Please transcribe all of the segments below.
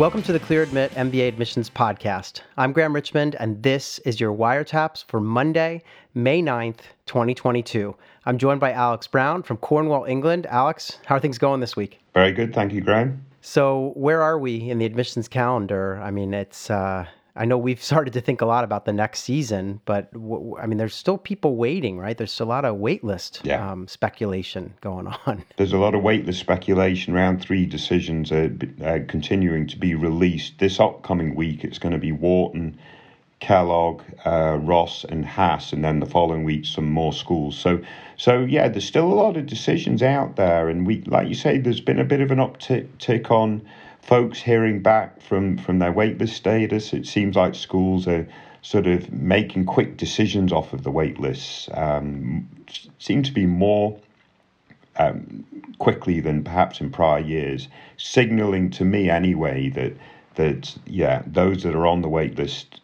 Welcome to the Clear Admit MBA Admissions Podcast. I'm Graham Richmond, and this is your wiretaps for Monday, May 9th, 2022. I'm joined by Alex Brown from Cornwall, England. Alex, how are things going this week? Very good. Thank you, Graham. So, where are we in the admissions calendar? I mean, it's uh, I know we've started to think a lot about the next season, but w- I mean, there's still people waiting, right? There's a lot of wait list Yeah. um, speculation going on. There's a lot of waitlist speculation. Round three decisions are uh, continuing to be released. This upcoming week, it's going to be Wharton, Kellogg, uh, Ross, and Haas, and then the following week, some more schools. So, so yeah, there's still a lot of decisions out there, and we, like you say, there's been a bit of an uptick on folks hearing back from from their waitlist status. It seems like schools are sort of making quick decisions off of the waitlists. Um, seem to be more um, quickly than perhaps in prior years, signaling to me anyway that that yeah, those that are on the wait list,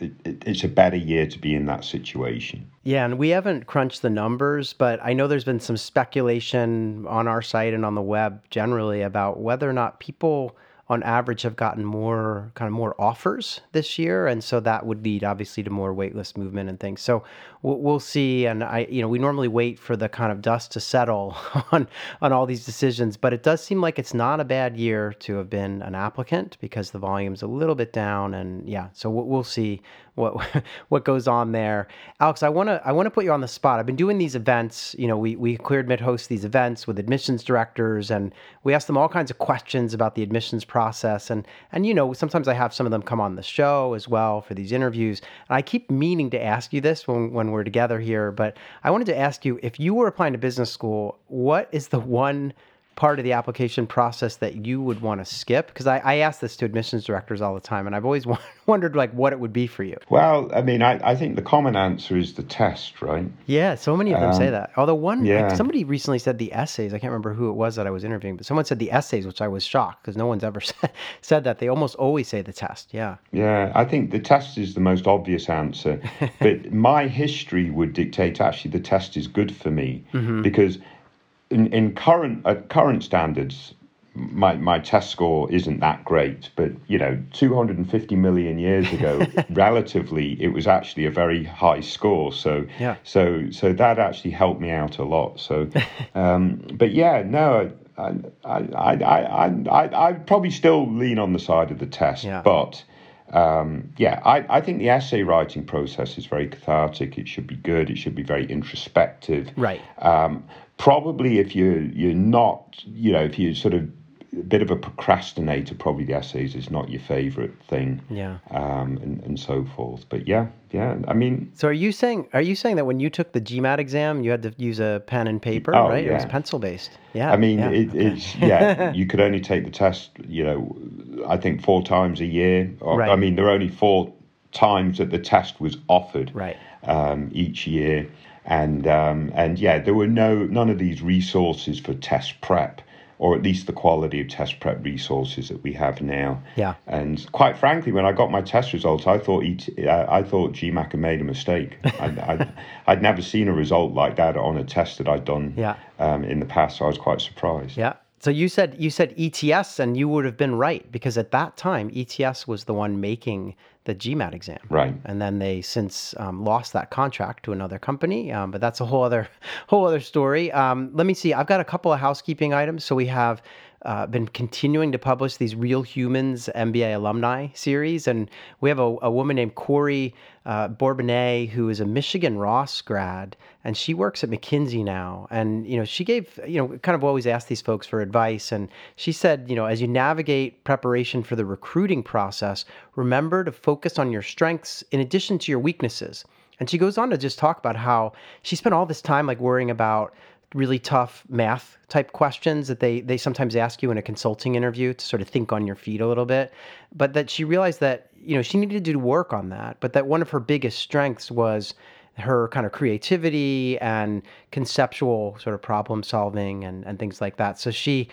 it, it, it's a better year to be in that situation. Yeah, and we haven't crunched the numbers, but I know there's been some speculation on our site and on the web generally about whether or not people on average have gotten more kind of more offers this year and so that would lead obviously to more waitlist movement and things. So we'll, we'll see and i you know we normally wait for the kind of dust to settle on on all these decisions but it does seem like it's not a bad year to have been an applicant because the volume's a little bit down and yeah so we'll, we'll see what what goes on there. Alex, I want to I want to put you on the spot. I've been doing these events. You know, we we Clear Admit host these events with admissions directors, and we ask them all kinds of questions about the admissions process. And and you know, sometimes I have some of them come on the show as well for these interviews. And I keep meaning to ask you this when when we're together here, but I wanted to ask you if you were applying to business school, what is the one part of the application process that you would want to skip? Because I, I ask this to admissions directors all the time, and I've always wondered like what it would be for you. Well, I mean, I, I think the common answer is the test, right? Yeah, so many of them say um, that. Although one, yeah. like, somebody recently said the essays. I can't remember who it was that I was interviewing, but someone said the essays, which I was shocked because no one's ever said, said that. They almost always say the test. Yeah. Yeah, I think the test is the most obvious answer. but my history would dictate actually the test is good for me mm-hmm. because in, in current at current standards, my, my test score isn't that great, but you know, 250 million years ago, relatively, it was actually a very high score. So, Yeah. so, so that actually helped me out a lot. So, um, but yeah, no, I, I, I, I, I, I'd probably still lean on the side of the test, Yeah. but um, yeah, I, I think the essay writing process is very cathartic. It should be good. It should be very introspective. Right. Um, probably if you're you're not, you know, if you're sort of a bit of a procrastinator, probably the essays is not your favorite thing. Yeah. Um, and, and so forth. But yeah, yeah. I mean, So are you saying are you saying that when you took the GMAT exam, you had to use a pen and paper, Oh, right? It was pencil based. Yeah. I mean, yeah. it, it's yeah. you could only take the test, you know, I think four times a year. Or, Right. I mean, there are only four times that the test was offered. Right. um, each year, and um, and yeah, there were no none of these resources for test prep, or at least the quality of test prep resources that we have now. Yeah. And quite frankly, when I got my test results, I thought ET, uh, I thought GMAC had made a mistake. I'd, I'd, I'd never seen a result like that on a test that I'd done Yeah. um, in the past, so I was quite surprised. Yeah. So you said you said ETS, and you would have been right because at that time ETS was the one making the GMAT exam. Right. And then they since um, lost that contract to another company, um, but that's a whole other whole other story. Um, let me see. I've got a couple of housekeeping items. So we have uh, been continuing to publish these Real Humans MBA alumni series, and we have a, a woman named Corey uh, who is a Michigan Ross grad, and she works at McKinsey now. And you know, she gave you know kind of always asked these folks for advice, and she said, you know, as you navigate preparation for the recruiting process, remember to focus on your strengths in addition to your weaknesses. And she goes on to just talk about how she spent all this time like worrying about really tough math type questions that they they sometimes ask you in a consulting interview to sort of think on your feet a little bit. But that she realized that you know she needed to do work on that but that one of her biggest strengths was her kind of creativity and conceptual sort of problem solving and, and things like that. So she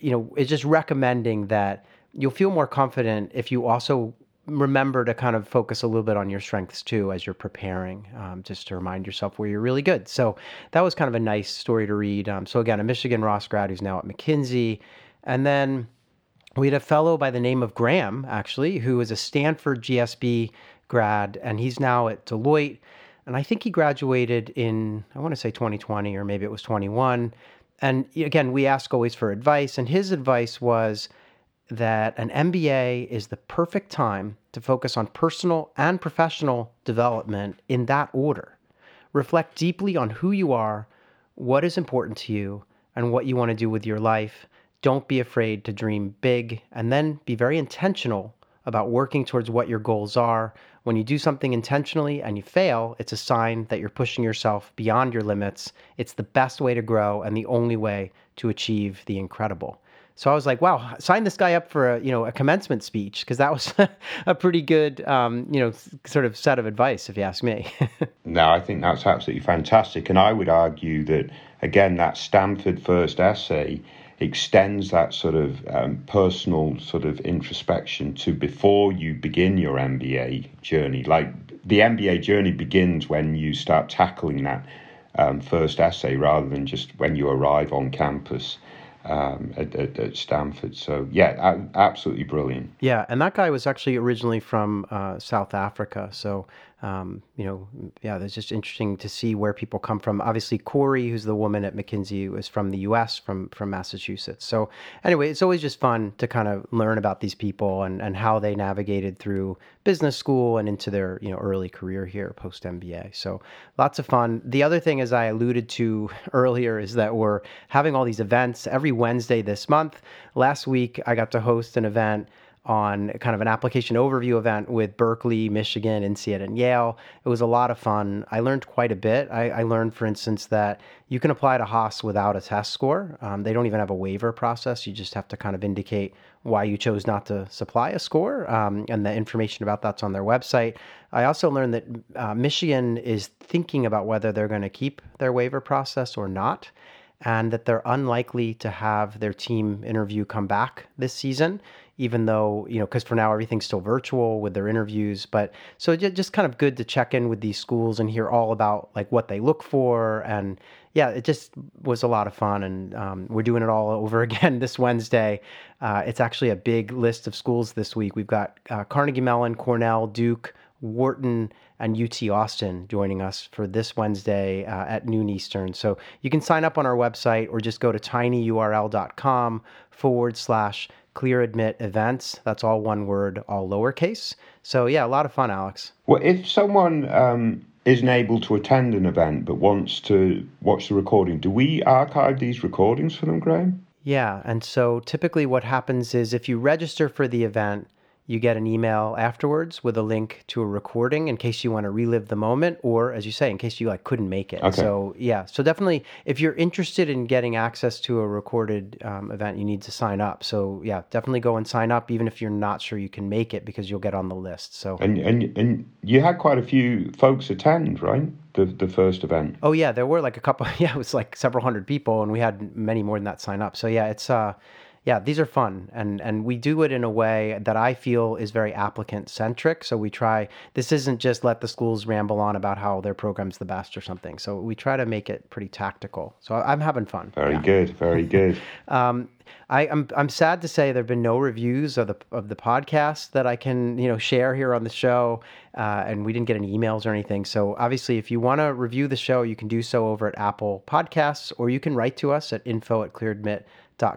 you know is just recommending that you'll feel more confident if you also remember to kind of focus a little bit on your strengths too as you're preparing, um, just to remind yourself where you're really good. So that was kind of a nice story to read. Um, so again, a Michigan Ross grad who's now at McKinsey, and then we had a fellow by the name of Graham, actually, who was a Stanford GSB grad, and he's now at Deloitte. And I think he graduated in, I want to say 2020, or maybe it was 21. And again, we ask always for advice. And his advice was that an MBA is the perfect time to focus on personal and professional development in that order. Reflect deeply on who you are, what is important to you, and what you want to do with your life don't be afraid to dream big and then be very intentional about working towards what your goals are. When you do something intentionally and you fail, it's a sign that you're pushing yourself beyond your limits. It's the best way to grow and the only way to achieve the incredible. So I was like, wow, sign this guy up for a you know a commencement speech because that was a pretty good um, you know sort of set of advice if you ask me. no, I think that's absolutely fantastic, and I would argue that again that Stanford first essay extends that sort of um, personal sort of introspection to before you begin your MBA journey. Like the MBA journey begins when you start tackling that um, first essay rather than just when you arrive on campus um, at, at, at, Stanford. So yeah, absolutely brilliant. Yeah, and that guy was actually originally from uh, South Africa. So um, you know, yeah, it's just interesting to see where people come from. Obviously, Corey, who's the woman at McKinsey, is from the U.S., from from Massachusetts. So anyway, it's always just fun to kind of learn about these people and and how they navigated through business school and into their you know early career here post MBA. So lots of fun. The other thing, as I alluded to earlier, is that we're having all these events every Wednesday this month. Last week, I got to host an event on kind of an application overview event with Berkeley, Michigan, INSEAD, and Yale. It was a lot of fun. I learned quite a bit. I, I learned, for instance, that you can apply to Haas without a test score. Um, they don't even have a waiver process. You just have to kind of indicate why you chose not to supply a score, um, and the information about that's on their website. I also learned that uh, Michigan is thinking about whether they're going to keep their waiver process or not and that they're unlikely to have their team interview come back this season even though you know because for now everything's still virtual with their interviews. But so just kind of good to check in with these schools and hear all about like what they look for. And yeah it just was a lot of fun. And um, we're doing it all over again this wednesday. Uh, it's actually a big list of schools this week. We've got uh, carnegie mellon cornell duke wharton and UT Austin joining us for this Wednesday uh, at noon Eastern. So you can sign up on our website or just go to tinyurl.com forward slash Clear Admit events. That's all one word, all lowercase. So yeah, a lot of fun, Alex. Well, if someone um, isn't able to attend an event but wants to watch the recording, do we archive these recordings for them, Graham? Yeah, and so typically what happens is if you register for the event, you get an email afterwards with a link to a recording in case you want to relive the moment or as you say in case you like couldn't make it. Okay. so yeah so definitely if you're interested in getting access to a recorded um, event you need to sign up. So yeah definitely go and sign up even if you're not sure you can make it because you'll get on the list so. And and, and you had quite a few folks attend right? The, the first event. Oh yeah there were like a couple yeah it was like several hundred people and we had many more than that sign up. So yeah it's uh yeah, these are fun, and and we do it in a way that I feel is very applicant centric. So we try. This isn't just let the schools ramble on about how their program's the best or something. So we try to make it pretty tactical. So I'm having fun. Very yeah. good, very good. um, I, am I'm, I'm sad to say there have been no reviews of the of the podcast that I can you know share here on the show, uh, and we didn't get any emails or anything. So obviously, if you want to review the show, you can do so over at Apple Podcasts, or you can write to us at info at clearadmit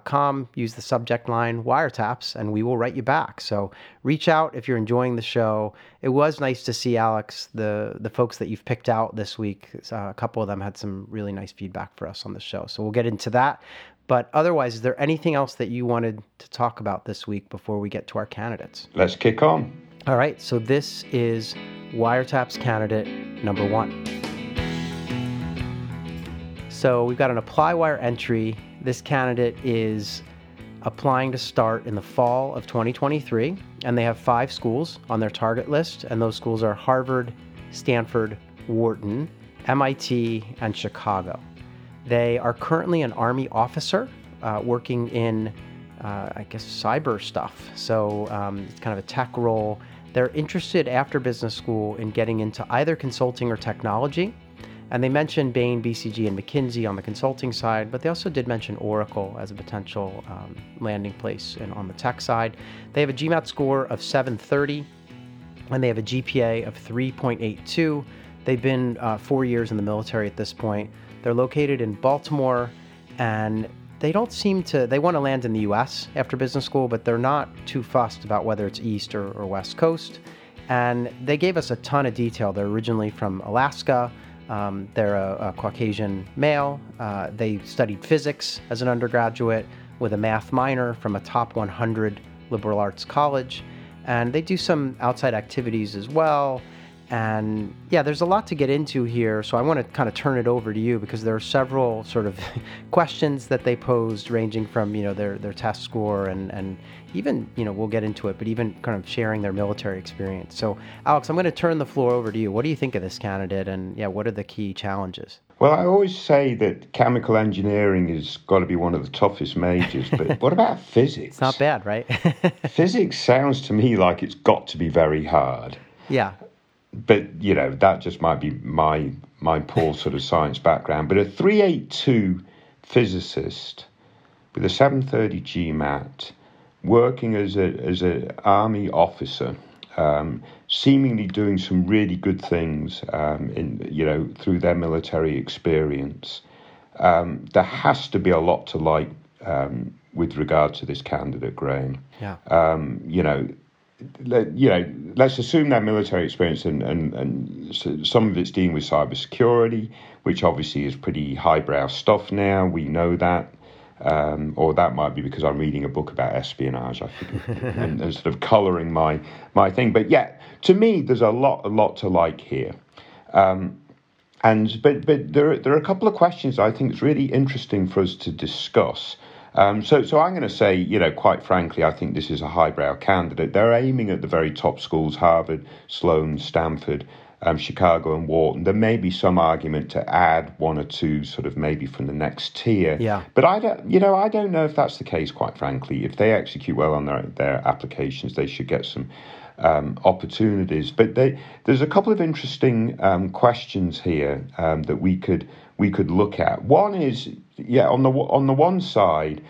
com. Use the subject line wiretaps, and we will write you back. So reach out if you're enjoying the show. It was nice to see Alex, the the folks that you've picked out this week. Uh, a couple of them had some really nice feedback for us on the show. So we'll get into that. But otherwise, is there anything else that you wanted to talk about this week before we get to our candidates? Let's kick on. All right. So this is Wiretaps candidate number one. So we've got an ApplyWire entry this candidate is applying to start in the fall of 2023, and they have five schools on their target list, and those schools are Harvard, Stanford, Wharton, MIT, and Chicago. They are currently an Army officer uh, working in, uh, I guess, cyber stuff. So um, it's kind of a tech role. They're interested after business school in getting into either consulting or technology And they mentioned Bain, BCG, and McKinsey on the consulting side, but they also did mention Oracle as a potential um, landing place and on the tech side. They have a GMAT score of 730, and they have a GPA of 3.82. They've been uh, four years in the military at this point. They're located in Baltimore, and they don't seem to, they want to land in the US after business school, but they're not too fussed about whether it's East or, or West Coast. And they gave us a ton of detail. They're originally from Alaska. Um, they're a, a, Caucasian male. Uh, they studied physics as an undergraduate with a math minor from a top 100 liberal arts college. And they do some outside activities as well. And yeah, there's a lot to get into here. So I want to kind of turn it over to you because there are several sort of questions that they posed, ranging from you know their their test score and and even you know we'll get into it, but even kind of sharing their military experience. So Alex, I'm going to turn the floor over to you. What do you think of this candidate, and yeah, what are the key challenges? Well, I always say that chemical engineering has got to be one of the toughest majors, but what about physics? It's not bad, right? physics sounds to me like it's got to be very hard. Yeah but you know that just might be my my poor sort of science background. But a 382 physicist with a 730 GMAT, working as a as an army officer, um, seemingly doing some really good things um, in you know through their military experience. Um, there has to be a lot to like um, with regard to this candidate, Graham. Yeah. Um, you know, you know, let's assume that military experience and, and, and some of it's dealing with cybersecurity, which obviously is pretty highbrow stuff now. We know that. Um, or that might be because I'm reading a book about espionage, I think, and, and, sort of colouring my my thing. But yeah, to me, there's a lot a lot to like here. Um, and but but there there are a couple of questions I think it's really interesting for us to discuss. Um, so, so I'm going to say, you know, quite frankly, I think this is a highbrow candidate. They're aiming at the very top schools: Harvard, Sloan, Stanford, um, Chicago, and Wharton. There may be some argument to add one or two, sort of maybe from the next tier. Yeah. But I don't, you know, I don't know if that's the case. Quite frankly, if they execute well on their their applications, they should get some. Um, opportunities, but they, there's a couple of interesting um, questions here um, that we could we could look at. One is, yeah, on the on the one side,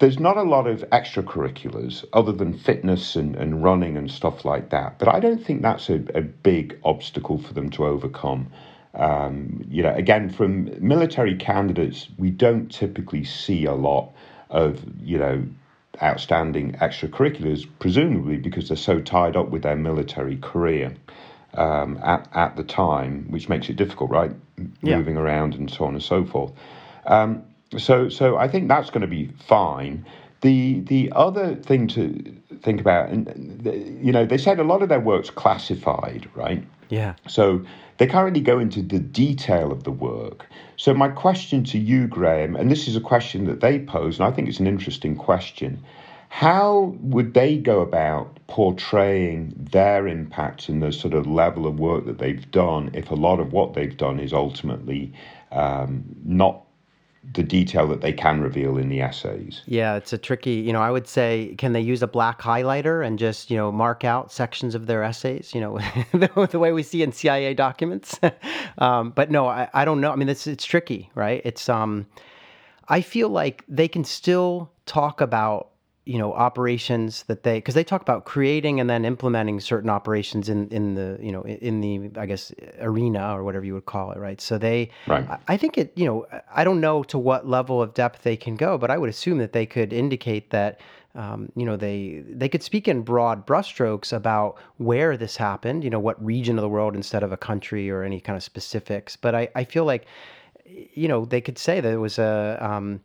there's not a lot of extracurriculars other than fitness and, and running and stuff like that. But I don't think that's a, a big obstacle for them to overcome. Um, you know, again, from military candidates, we don't typically see a lot of, you know, outstanding extracurriculars, presumably because they're so tied up with their military career um, at, at the time, which makes it difficult, right? Yeah. Moving around and so on and so forth. Um, so, so I think that's going to be fine. The the other thing to think about, and you know, they said a lot of their work's classified, right? Yeah. So they currently go into the detail of the work. So my question to you, Graham, and this is a question that they pose, and I think it's an interesting question. How would they go about portraying their impact and the sort of level of work that they've done if a lot of what they've done is ultimately um, not the detail that they can reveal in the essays. Yeah, it's a tricky, you know, I would say, can they use a black highlighter and just, you know, mark out sections of their essays, you know, the, way we see in CIA documents? um, but no, I, I don't know. I mean, it's, it's tricky, right? It's, um, I feel like they can still talk about you know operations that they because they talk about creating and then implementing certain operations in in the you know in the I guess arena or whatever you would call it right so they right. I, think it you know I don't know to what level of depth they can go but I would assume that they could indicate that um, you know they they could speak in broad brushstrokes about where this happened you know what region of the world instead of a country or any kind of specifics but I I feel like you know they could say that it was a um,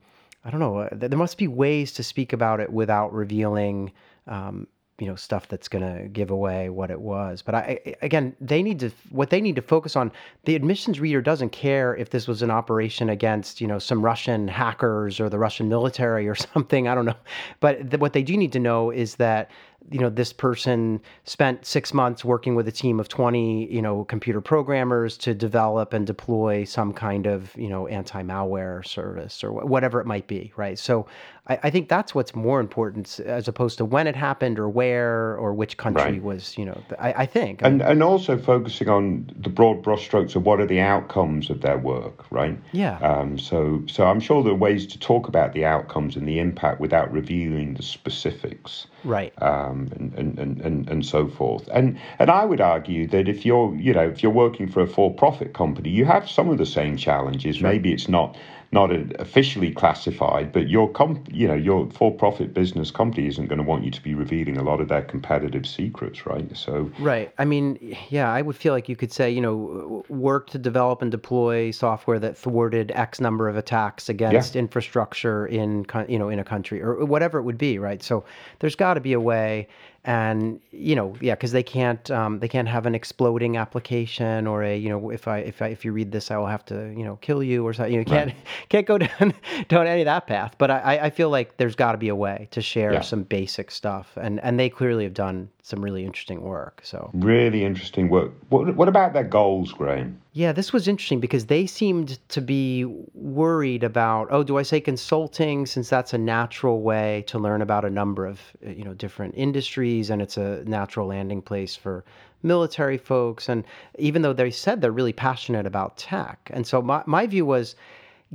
I don't know. Uh, there must be ways to speak about it without revealing, um, you know, stuff that's going to give away what it was. But I, again, they need to what they need to focus on. The admissions reader doesn't care if this was an operation against, you know, some Russian hackers or the Russian military or something. I don't know. But what they do need to know is that you know this person spent six months working with a team of 20 you know computer programmers to develop and deploy some kind of you know anti-malware service or whatever it might be right? So I, I, think that's what's more important as opposed to when it happened or where or which country right. was you know I, I think and and also focusing on the broad brushstrokes of what are the outcomes of their work right? Yeah. Um, so so I'm sure there are ways to talk about the outcomes and the impact without revealing the specifics. Right. Um, Um, and, and, and, and so forth and and I would argue that if you're you know if you're working for a for-profit company you have some of the same challenges sure. maybe it's not not officially classified, but your comp, you know, your for-profit business company isn't going to want you to be revealing a lot of their competitive secrets, right? So, right. I mean, yeah, I would feel like you could say, you know, work to develop and deploy software that thwarted X number of attacks against yeah. infrastructure in, you know, in a country or whatever it would be, right? So, there's got to be a way and you know yeah because they can't um, they can't have an exploding application or a you know if I if I if you read this I will have to you know kill you or something you know, can't right. can't go down down any of that path but I I feel like there's got to be a way to share yeah. some basic stuff and and they clearly have done some really interesting work so. Really interesting work. What what about their goals Graham? Yeah, this was interesting because they seemed to be worried about, oh, do I say consulting since that's a natural way to learn about a number of, uh, you know, different industries and it's a natural landing place for military folks. And even though they said they're really passionate about tech. And so my my view was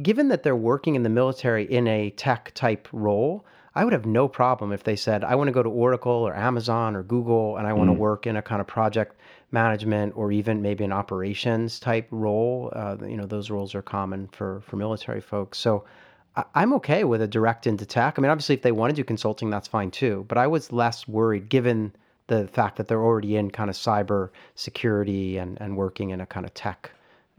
given that they're working in the military in a tech type role, I would have no problem if they said, I want to go to Oracle or Amazon or Google and I want mm. to work in a kind of project management or even maybe an operations type role. Uh, you know, those roles are common for for military folks. So I, I'm okay with a direct into tech. I mean, obviously, if they want to do consulting, that's fine too. But I was less worried given the fact that they're already in kind of cyber security and, and working in a kind of tech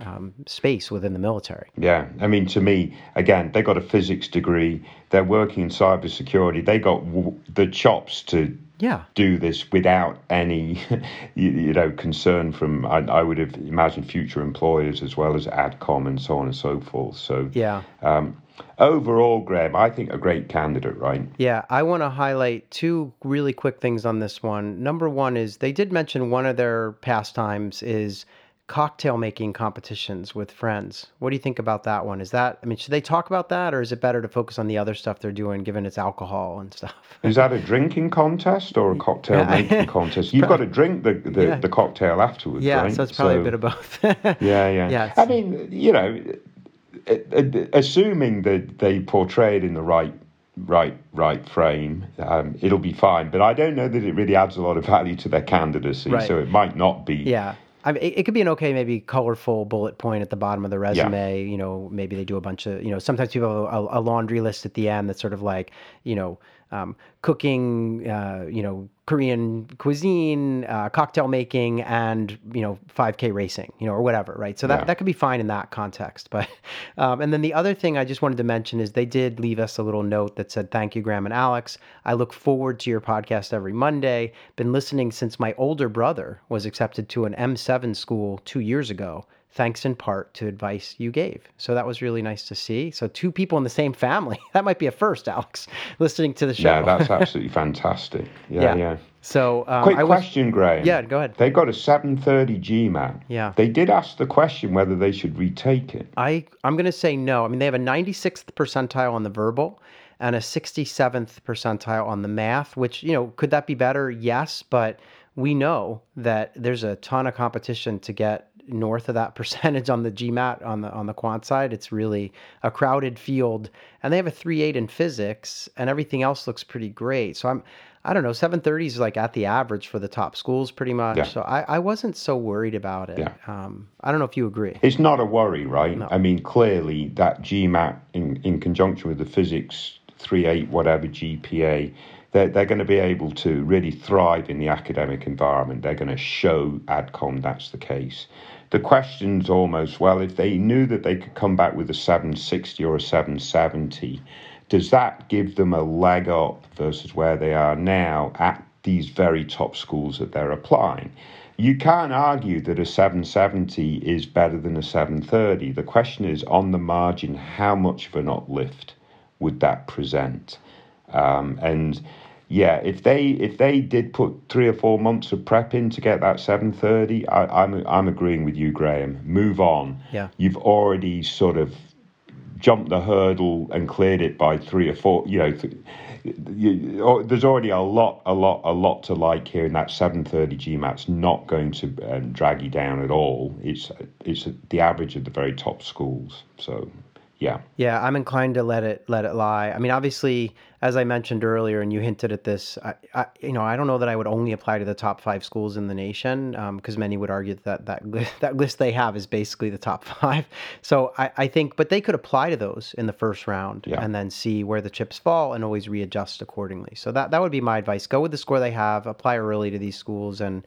um, space within the military. Yeah, I mean, to me, again, they got a physics degree. They're working in cybersecurity. They got w- the chops to yeah. do this without any, you, you, know, concern from I, I, would have imagined future employers as well as ADCOM and so on and so forth. So yeah. Um, overall, Graham, I think a great candidate, right? Yeah, I want to highlight two really quick things on this one. Number one is they did mention one of their pastimes is cocktail making competitions with friends. What do you think about that one? Is that I mean, should they talk about that, or is it better to focus on the other stuff they're doing, given it's alcohol and stuff? Is that a drinking contest or a cocktail making contest? You've got to drink the the, yeah. the cocktail afterwards, yeah, right? so it's probably so, a bit of both. yeah, yeah. yeah I mean, you know, assuming that they portray it in the right right right frame, um, it'll be fine. But I don't know that it really adds a lot of value to their candidacy, right. so it might not be. Yeah. I mean, it, it, could be an okay, maybe colorful bullet point at the bottom of the resume. Yeah. You know, maybe they do a bunch of, you know, sometimes people have a, a laundry list at the end that's sort of like, you know, um, cooking, uh, you know, Korean cuisine, uh, cocktail making, and you know, 5K racing, you know, or whatever, right? So that, yeah. that could be fine in that context. But um, and then the other thing I just wanted to mention is they did leave us a little note that said, "Thank you, Graham and Alex. I look forward to your podcast every Monday. Been listening since my older brother was accepted to an M7 school two years ago." Thanks in part to advice you gave. So that was really nice to see. So two people in the same family. That might be a first, Alex, listening to the show. Yeah, that's absolutely fantastic. Yeah, yeah. yeah. So um, quick I question, was, Graham. Yeah, go ahead. They got a 730 GMAT. Yeah. They did ask the question whether they should retake it. I I'm going to say no. I mean, they have a 96th percentile on the verbal and a 67th percentile on the math, which, you know, could that be better? Yes, but we know that there's a ton of competition to get north of that percentage on the GMAT on the on the quant side. It's really a crowded field, and they have a three eight in physics, and everything else looks pretty great. So I'm I don't know, 730 is like at the average for the top schools pretty much. Yeah. So I, I wasn't so worried about it. Yeah. Um, I don't know if you agree. It's not a worry, right? No. I mean, clearly that GMAT in, in conjunction with the physics 3.8 whatever GPA they're, they're going to be able to really thrive in the academic environment. They're going to show ADCOM that's the case. The question's almost well, if they knew that they could come back with a 760 or a 770, does that give them a leg up versus where they are now at these very top schools that they're applying? You can't argue that a 770 is better than a 730. The question is, on the margin, how much of an uplift would that present? Um, and yeah, if they if they did put three or four months of prep in to get that seven thirty, I'm I'm agreeing with you, Graham. Move on. Yeah, you've already sort of jumped the hurdle and cleared it by three or four. You know, th- you, oh, there's already a lot, a lot, a lot to like here, and that 730 GMAT's not going to um, drag you down at all. It's it's the average of the very top schools. So yeah. Yeah, I'm inclined to let it let it lie. I mean, obviously, as I mentioned earlier, and you hinted at this, I, I you know, I don't know that I would only apply to the top five schools in the nation, because um, many would argue that that that list they have is basically the top five. So I, I think, but they could apply to those in the first round yeah. and then see where the chips fall and always readjust accordingly. So that that would be my advice. Go with the score they have, apply early to these schools, and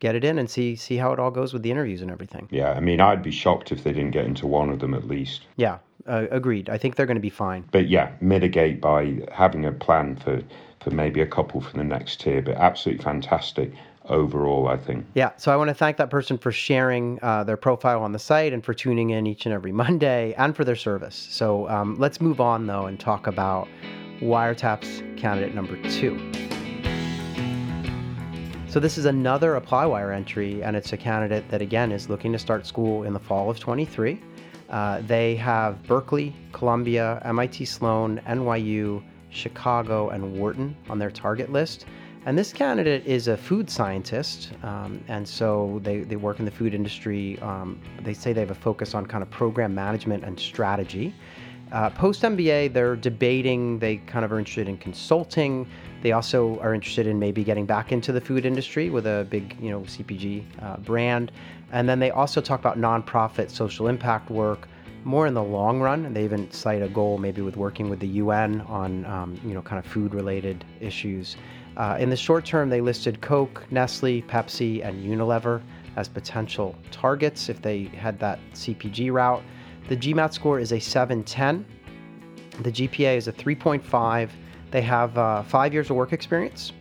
get it in and see see how it all goes with the interviews and everything. Yeah, I mean, I'd be shocked if they didn't get into one of them at least. Yeah, uh, agreed. I think they're going to be fine. But yeah, mitigate by having a plan for for maybe a couple for the next tier. But absolutely fantastic overall, I think. Yeah. So I want to thank that person for sharing uh, their profile on the site and for tuning in each and every Monday and for their service. So um, let's move on though and talk about wiretaps candidate number two. So this is another ApplyWire entry, and it's a candidate that again is looking to start school in the fall of 23. Uh, they have Berkeley, Columbia, MIT Sloan, NYU, Chicago, and Wharton on their target list. And this candidate is a food scientist, um, and so they, they work in the food industry. Um, they say they have a focus on kind of program management and strategy. Uh, Post MBA, they're debating, they kind of are interested in consulting. They also are interested in maybe getting back into the food industry with a big, you know, CPG uh, brand. And then they also talk about nonprofit social impact work more in the long run. And they even cite a goal maybe with working with the UN on, um, you know, kind of food related issues. Uh, in the short term, they listed Coke, Nestle, Pepsi, and Unilever as potential targets if they had that CPG route. The GMAT score is a 710. The GPA is a 3.5. They have uh, five years of work experience.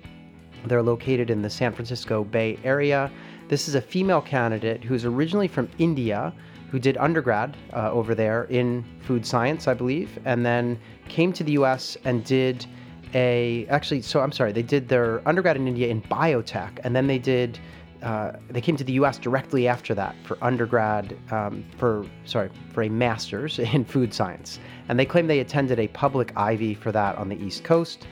They're located in the San Francisco Bay Area. This is a female candidate who's originally from India, who did undergrad uh, over there in food science, I believe, and then came to the US and did a actually so I'm sorry, they did their undergrad in India in biotech, and then they did uh, they came to the U.S. directly after that for undergrad, um, for sorry, for a master's in food science, and they claim they attended a public Ivy for that on the East Coast.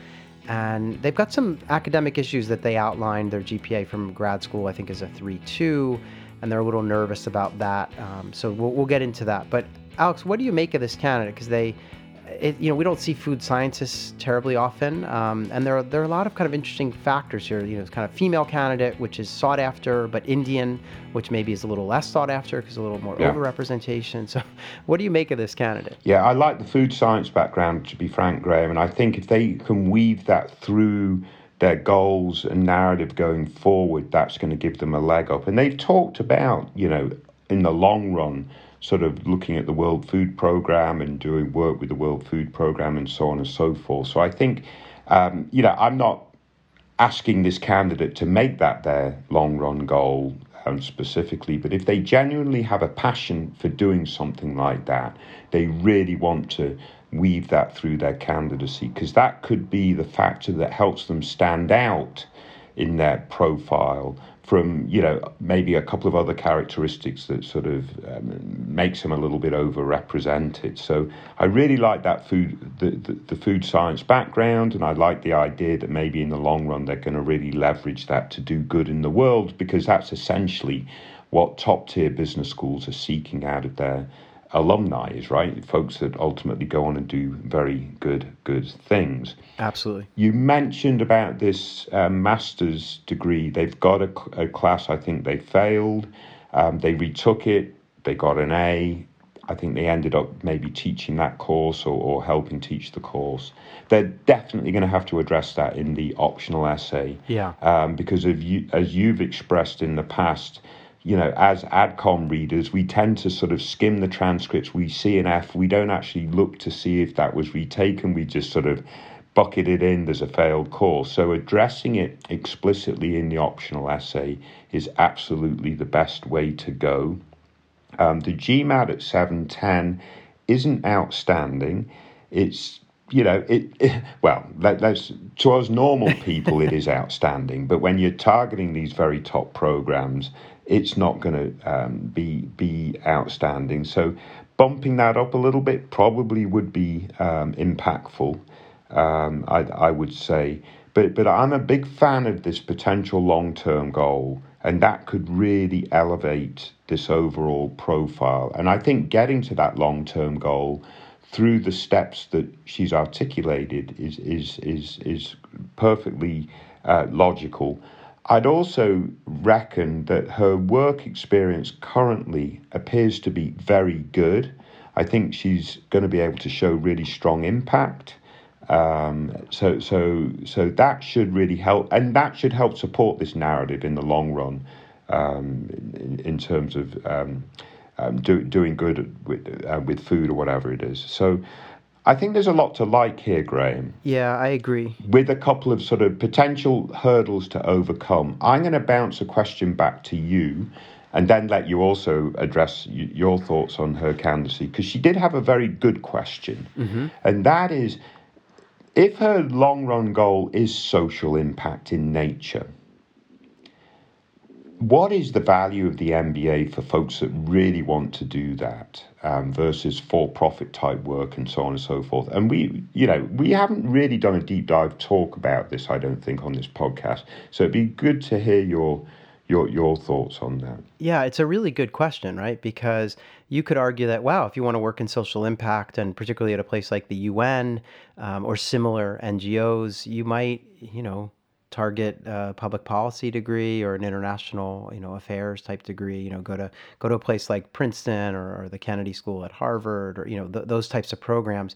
And they've got some academic issues that they outlined. Their GPA from grad school, I think, is a 3.2, and they're a little nervous about that. Um, so we'll, we'll get into that. But Alex, what do you make of this candidate? Because they it, you know, we don't see food scientists terribly often, um, and there are there are a lot of kind of interesting factors here. You know, it's kind of female candidate, which is sought after, but Indian, which maybe is a little less sought after because a little more yeah. overrepresentation. So, what do you make of this candidate? Yeah, I like the food science background, to be frank, Graham, and I think if they can weave that through their goals and narrative going forward, that's going to give them a leg up. And they've talked about, you know, in the long run sort of looking at the World Food Programme and doing work with the World Food Programme and so on and so forth. So I think, um, you know, I'm not asking this candidate to make that their long run goal um, specifically, but if they genuinely have a passion for doing something like that, they really want to weave that through their candidacy because that could be the factor that helps them stand out in their profile from you know maybe a couple of other characteristics that sort of um, makes him a little bit overrepresented. So I really like that food the, the, the food science background, and I like the idea that maybe in the long run they're going to really leverage that to do good in the world because that's essentially what top tier business schools are seeking out of their alumni is, right? Folks that ultimately go on and do very good, good things. Absolutely. You mentioned about this um, master's degree. They've got a, a, class, I think they failed. Um, they retook it, they got an A. I think they ended up maybe teaching that course or, or helping teach the course. They're definitely going to have to address that in the optional essay. Yeah. Um, because of you, as you've expressed in the past, you know, as AdCom readers, we tend to sort of skim the transcripts. We see an F. We don't actually look to see if that was retaken. We just sort of bucket it in. There's a failed course. So addressing it explicitly in the optional essay is absolutely the best way to go. Um, the GMAT at 710 isn't outstanding. It's you know, it, it well, let, to us normal people, it is outstanding. But when you're targeting these very top programs, it's not going to um, be be outstanding. So bumping that up a little bit probably would be um, impactful. Um, I, I would say, but but I'm a big fan of this potential long term goal, and that could really elevate this overall profile. And I think getting to that long term goal through the steps that she's articulated is is is is perfectly uh, logical. I'd also reckon that her work experience currently appears to be very good. I think she's going to be able to show really strong impact. Um, so, so, so that should really help, and that should help support this narrative in the long run, um, in, in, terms of um, um, do, doing good with uh, with food or whatever it is. So, I think there's a lot to like here, Graham. Yeah, I agree. With a couple of sort of potential hurdles to overcome, I'm going to bounce a question back to you and then let you also address your thoughts on her candidacy because she did have a very good question. Mm-hmm. And that is if her long run goal is social impact in nature, what is the value of the MBA for folks that really want to do that um, versus for-profit type work and so on and so forth? And we, you know, we haven't really done a deep dive talk about this, I don't think, on this podcast. So it'd be good to hear your your your thoughts on that. Yeah, it's a really good question, right? Because you could argue that wow, if you want to work in social impact, and particularly at a place like the UN um, or similar NGOs, you might, you know target a public policy degree or an international you know affairs type degree you know go to go to a place like princeton or, or the kennedy school at harvard or you know th- those types of programs.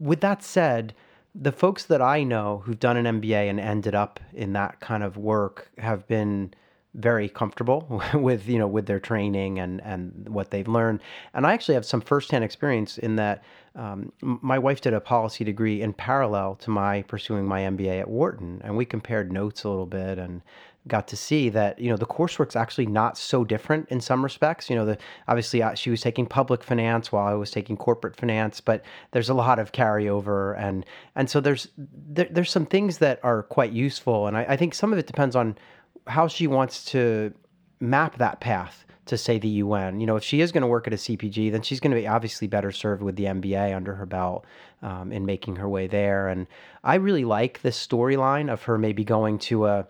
With that said the folks that i know who've done an mba and ended up in that kind of work have been very comfortable with you know with their training and and what they've learned. And i actually have some firsthand experience in that um, my wife did a policy degree in parallel to my pursuing my mba at wharton and we compared notes a little bit and got to see that you know the coursework's actually not so different in some respects. You know the obviously uh, she was taking public finance while i was taking corporate finance but there's a lot of carryover and and so there's there, there's some things that are quite useful and I, I think some of it depends on how she wants to map that path to say the UN. You know, if she is going to work at a CPG, then she's going to be obviously better served with the MBA under her belt um, in making her way there. And I really like this storyline of her maybe going to a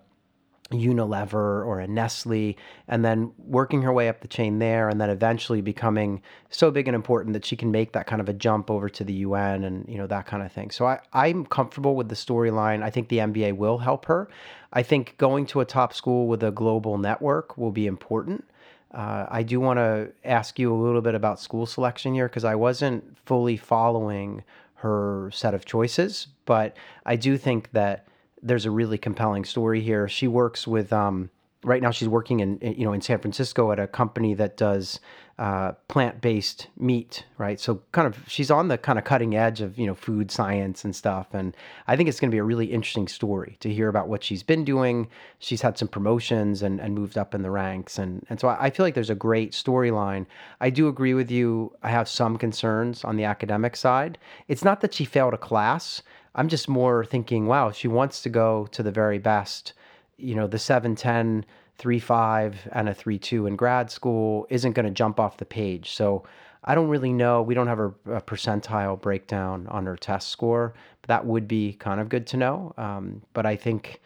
Unilever or a Nestle, and then working her way up the chain there, and then eventually becoming so big and important that she can make that kind of a jump over to the UN and you know that kind of thing. So I, I'm comfortable with the storyline. I think the MBA will help her. I think going to a top school with a global network will be important. Uh, I do want to ask you a little bit about school selection here because I wasn't fully following her set of choices, but I do think that there's a really compelling story here. She works with um, right now. She's working in you know in San Francisco at a company that does uh, plant-based meat, right? So kind of she's on the kind of cutting edge of you know food science and stuff. And I think it's going to be a really interesting story to hear about what she's been doing. She's had some promotions and, and moved up in the ranks, and and so I, I feel like there's a great storyline. I do agree with you. I have some concerns on the academic side. It's not that she failed a class I'm just more thinking, wow, she wants to go to the very best, you know, the 710, 35 and a 32 in grad school isn't going to jump off the page. So I don't really know. We don't have a, a, percentile breakdown on her test score, but that would be kind of good to know. Um, but I think,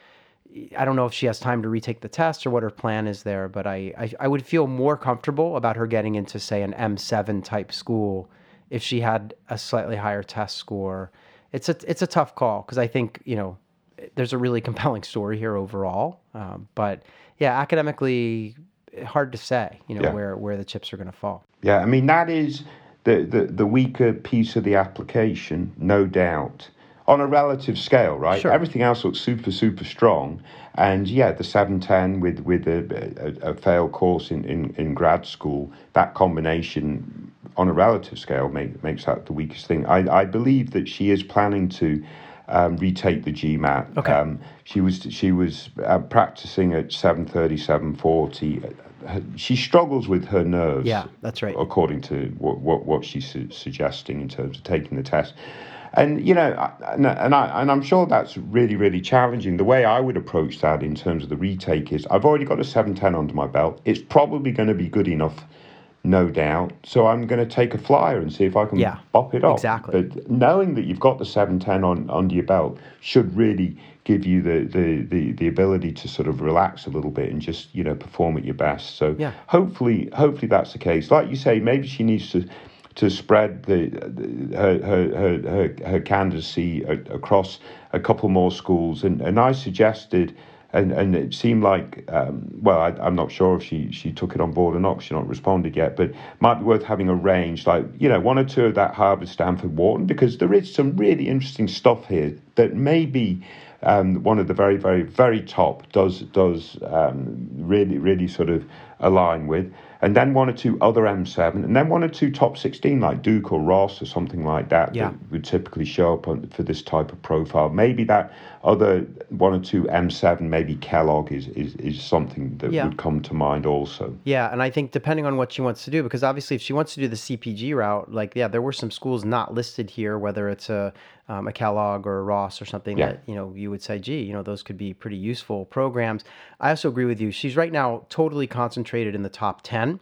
I don't know if she has time to retake the test or what her plan is there, but I, I, I would feel more comfortable about her getting into, say, an M7 type school if she had a slightly higher test score it's a it's a tough call because I think you know there's a really compelling story here overall, um, but yeah, academically hard to say you know yeah. where where the chips are going to fall. Yeah, I mean that is the, the the weaker piece of the application, no doubt. On a relative scale, right? Sure. Everything else looks super, super strong, and yeah, the seven ten with with a, a, a failed course in, in, in grad school, that combination on a relative scale make, makes that the weakest thing. I, I believe that she is planning to um, retake the GMAT. Okay. Um, she was she was uh, practicing at 730, 740. She struggles with her nerves. Yeah, that's right. According to what what, what she's su- suggesting in terms of taking the test. And you know, and, and I and I'm sure that's really really challenging. The way I would approach that in terms of the retake is, I've already got a seven ten under my belt. It's probably going to be good enough no doubt. So I'm going to take a flyer and see if I can yeah, bop it off. Exactly. But knowing that you've got the 710 on under your belt should really give you the, the, the, the ability to sort of relax a little bit and just you know perform at your best. So yeah. hopefully hopefully that's the case. Like you say, maybe she needs to to spread the, the her, her, her, her, her candidacy across a couple more schools. And, and I suggested and and it seemed like um, well I, am not sure if she she took it on board or not she's not responded yet but might be worth having a range like you know one or two of that Harvard Stanford Wharton because there is some really interesting stuff here that maybe um, one of the very very very top does does um, really really sort of align with and then one or two other M7, and then one or two top 16 like Duke or Ross or something like that yeah. that would typically show up on, for this type of profile. Maybe that other one or two M7, maybe Kellogg is, is, is something that yeah. would come to mind also. Yeah, and I think depending on what she wants to do, because obviously if she wants to do the CPG route, like, yeah, there were some schools not listed here, whether it's a, um, a Kellogg or a Ross or something yeah. that, you know, you would say, gee, you know, those could be pretty useful programs. I also agree with you. She's right now totally concentrated in the top 10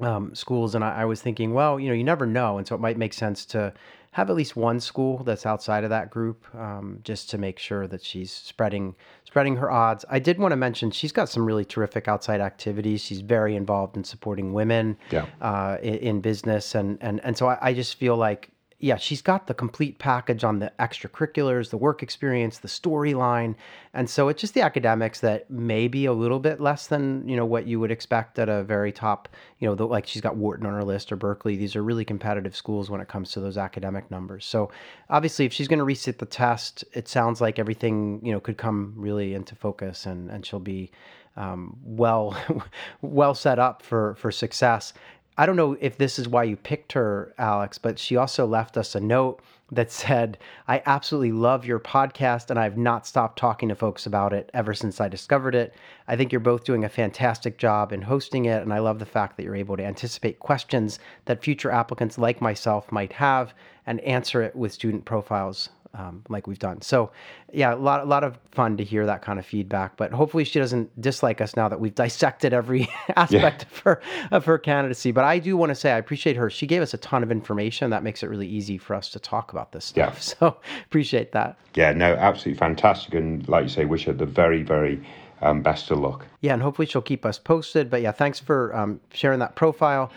um, schools. And I, I, was thinking, well, you know, you never know. And so it might make sense to have at least one school that's outside of that group um, just to make sure that she's spreading spreading her odds. I did want to mention she's got some really terrific outside activities. She's very involved in supporting women yeah. uh, in, in, business. And, and, and so I, I just feel like yeah, she's got the complete package on the extracurriculars, the work experience, the storyline. And so it's just the academics that may be a little bit less than, you know, what you would expect at a very top, you know, the, like she's got Wharton on her list or Berkeley. These are really competitive schools when it comes to those academic numbers. So obviously if she's going to resit the test, it sounds like everything, you know, could come really into focus and, and she'll be um, well, well set up for, for success. I don't know if this is why you picked her, Alex, but she also left us a note that said, I absolutely love your podcast and I've not stopped talking to folks about it ever since I discovered it. I think you're both doing a fantastic job in hosting it, and I love the fact that you're able to anticipate questions that future applicants like myself might have and answer it with student profiles um, like we've done. So, yeah, a lot, a lot of fun to hear that kind of feedback. But hopefully, she doesn't dislike us now that we've dissected every aspect yeah. of her of her candidacy. But I do want to say I appreciate her. She gave us a ton of information that makes it really easy for us to talk about this stuff. Yeah. So appreciate that. Yeah, no, absolutely fantastic. And like you say, wish her the very, very um, best of luck. Yeah, and hopefully she'll keep us posted. But yeah, thanks for um, sharing that profile.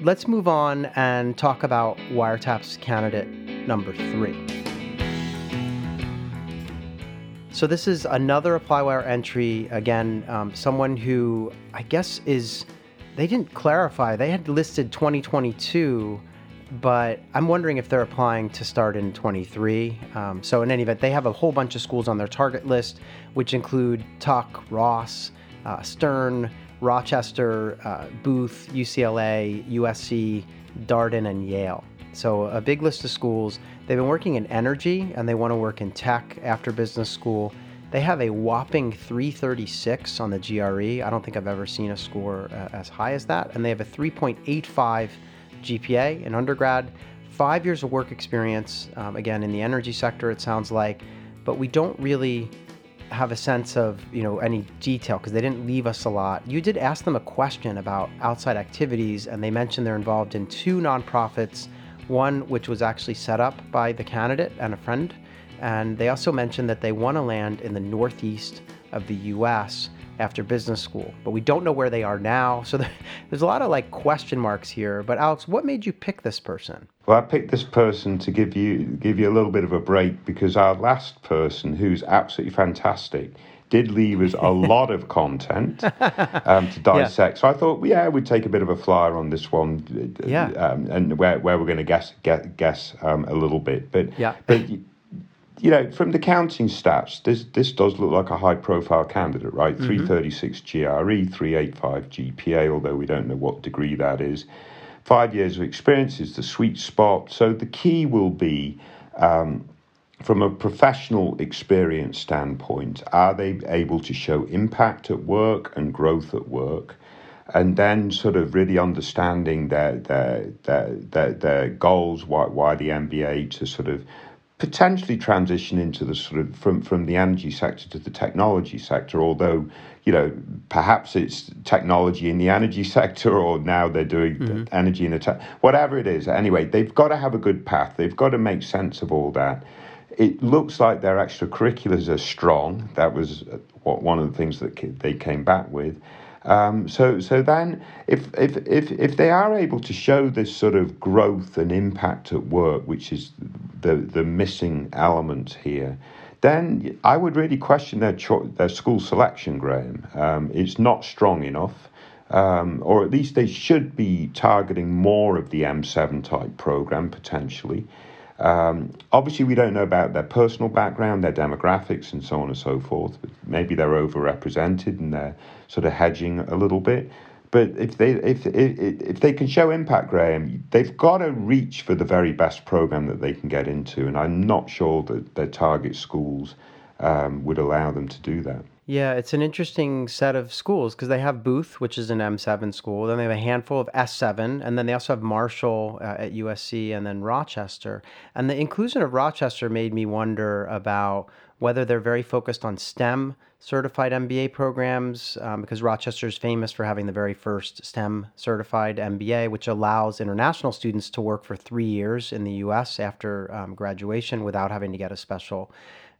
Let's move on and talk about Wiretaps candidate number three. So this is another ApplyWire entry. Again, um, someone who I guess is, they didn't clarify. They had listed 2022, but I'm wondering if they're applying to start in 23. Um, so in any event, they have a whole bunch of schools on their target list, which include Tuck, Ross, uh, Stern, Rochester, uh, Booth, UCLA, USC, Darden, and Yale. So a big list of schools. They've been working in energy and they want to work in tech after business school. They have a whopping 336 on the GRE. I don't think I've ever seen a score uh, as high as that. And they have a 3.85 GPA in undergrad, five years of work experience, um, again, in the energy sector, it sounds like. But we don't really have a sense of you know any detail because they didn't leave us a lot. You did ask them a question about outside activities, and they mentioned they're involved in two nonprofits one which was actually set up by the candidate and a friend. And they also mentioned that they want to land in the northeast of the US after business school, but we don't know where they are now. So there's a lot of like question marks here. But Alex, what made you pick this person? Well, I picked this person to give you give you a little bit of a break because our last person, who's absolutely fantastic, did leave us a lot of content um, to dissect. Yeah. So I thought, yeah, we'd take a bit of a flyer on this one, yeah. um, and where, where we're going to guess guess, guess um, a little bit. But yeah. but you know, from the counting stats, this this does look like a high profile candidate, right? Mm-hmm. 336 GRE, 385 GPA, although we don't know what degree that is. Five years of experience is the sweet spot. So the key will be um, from a professional experience standpoint, are they able to show impact at work and growth at work? And then sort of really understanding their their their their, their goals, why why the MBA to sort of potentially transition into the sort of from from the energy sector to the technology sector although you know perhaps it's technology in the energy sector or now they're doing mm-hmm. energy in the tech whatever it is anyway they've got to have a good path they've got to make sense of all that it looks like their extracurriculars are strong that was what one of the things that they came back with um, so, so then, if, if, if, if they are able to show this sort of growth and impact at work, which is the, the missing element here, then I would really question their, cho- their school selection, Graham. Um, it's not strong enough. Um, or at least they should be targeting more of the M7 type program potentially. Um, obviously, we don't know about their personal background, their demographics, and so on and so forth. But maybe they're overrepresented and they're sort of hedging a little bit. But if they if if, if they can show impact, Graham, they've got to reach for the very best program that they can get into, and I'm not sure that their target schools um, would allow them to do that. Yeah, it's an interesting set of schools because they have Booth, which is an M7 school. Then they have a handful of S7, and then they also have Marshall uh, at USC, and then Rochester. And the inclusion of Rochester made me wonder about whether they're very focused on STEM certified MBA programs, um, because Rochester is famous for having the very first STEM certified MBA, which allows international students to work for three years in the US after um, graduation without having to get a special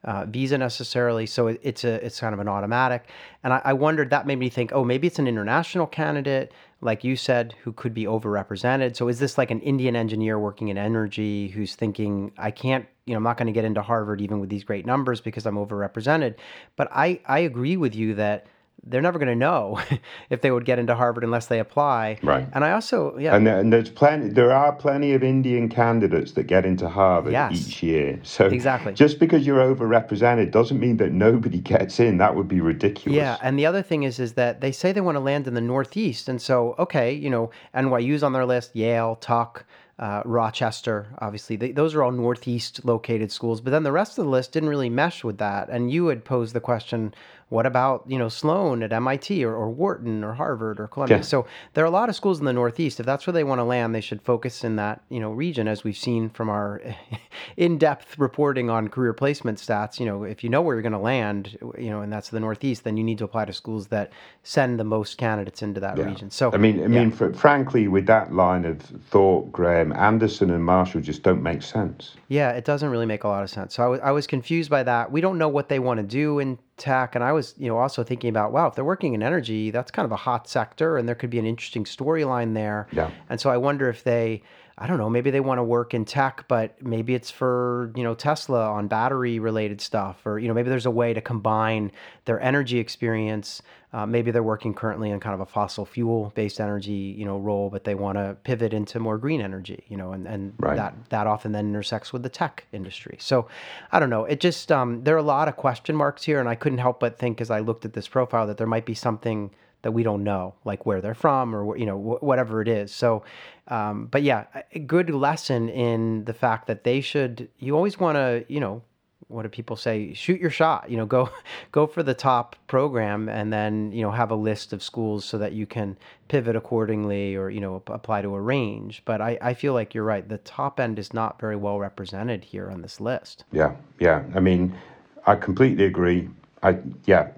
uh, visa necessarily. So it, it's a it's kind of an automatic. And I, I, wondered that made me think, oh, maybe it's an international candidate, like you said, who could be overrepresented. So is this like an Indian engineer working in energy who's thinking, I can't, you know, I'm not going to get into Harvard even with these great numbers because I'm overrepresented. But I I agree with you that they're never going to know if they would get into Harvard unless they apply. Right. And I also, yeah. And, there, and there's plenty. There are plenty of Indian candidates that get into Harvard yes. each year. So exactly. Just because you're overrepresented doesn't mean that nobody gets in. That would be ridiculous. Yeah. And the other thing is, is that they say they want to land in the Northeast, and so okay, you know, NYU's on their list, Yale, Tuck uh, Rochester, obviously. They, those are all Northeast located schools. But then the rest of the list didn't really mesh with that. And you had posed the question what about, you know, Sloan at MIT or, or Wharton or Harvard or Columbia? Yeah. So there are a lot of schools in the Northeast. If that's where they want to land, they should focus in that, you know, region, as we've seen from our in depth reporting on career placement stats. You know, if you know where you're going to land, you know, and that's the Northeast, then you need to apply to schools that send the most candidates into that yeah. region. So, I mean, I yeah. mean, for, frankly, with that line of thought, Graham, Anderson and Marshall just don't make sense. Yeah, it doesn't really make a lot of sense. So I, w- I was confused by that. We don't know what they want to do in tech and i was you know also thinking about wow if they're working in energy that's kind of a hot sector and there could be an interesting storyline there. Yeah. And so i wonder if they i don't know maybe they want to work in tech but maybe it's for you know tesla on battery related stuff or you know maybe there's a way to combine their energy experience uh, maybe they're working currently in kind of a fossil fuel based energy, you know, role, but they want to pivot into more green energy, you know, and, and right. that that often then intersects with the tech industry. So I don't know. It just um, there are a lot of question marks here, and I couldn't help but think as I looked at this profile that there might be something that we don't know, like where they're from or you know wh- whatever it is. So, um, but yeah, a good lesson in the fact that they should. You always want to, you know, what do people say shoot your shot you know go go for the top program and then you know have a list of schools so that you can pivot accordingly or you know apply to a range but i, I feel like you're right the top end is not very well represented here on this list yeah yeah i mean i completely agree i yeah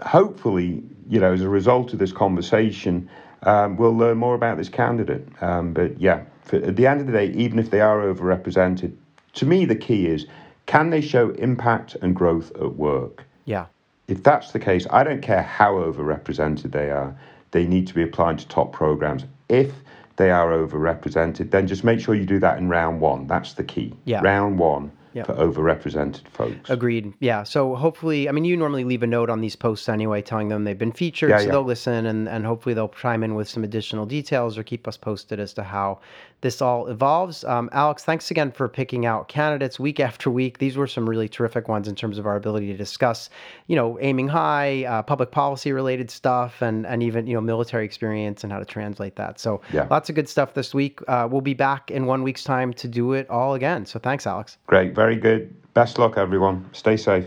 hopefully you know as a result of this conversation um, we'll learn more about this candidate um, but yeah for, at the end of the day even if they are overrepresented to me the key is can they show impact and growth at work? Yeah. If that's the case, I don't care how overrepresented they are, they need to be applied to top programs. If they are overrepresented, then just make sure you do that in round one. That's the key. Yeah. Round one yep. for overrepresented folks. Agreed. Yeah. So hopefully, I mean, you normally leave a note on these posts anyway, telling them they've been featured, yeah, so yeah. they'll listen and, and hopefully they'll chime in with some additional details or keep us posted as to how this all evolves. Um, Alex, thanks again for picking out candidates week after week. These were some really terrific ones in terms of our ability to discuss, you know, aiming high, uh, public policy related stuff, and and even you know military experience and how to translate that. So yeah. lots of good stuff this week. Uh, we'll be back in one week's time to do it all again. So thanks, Alex. Great. Very good. Best luck, everyone. Stay safe.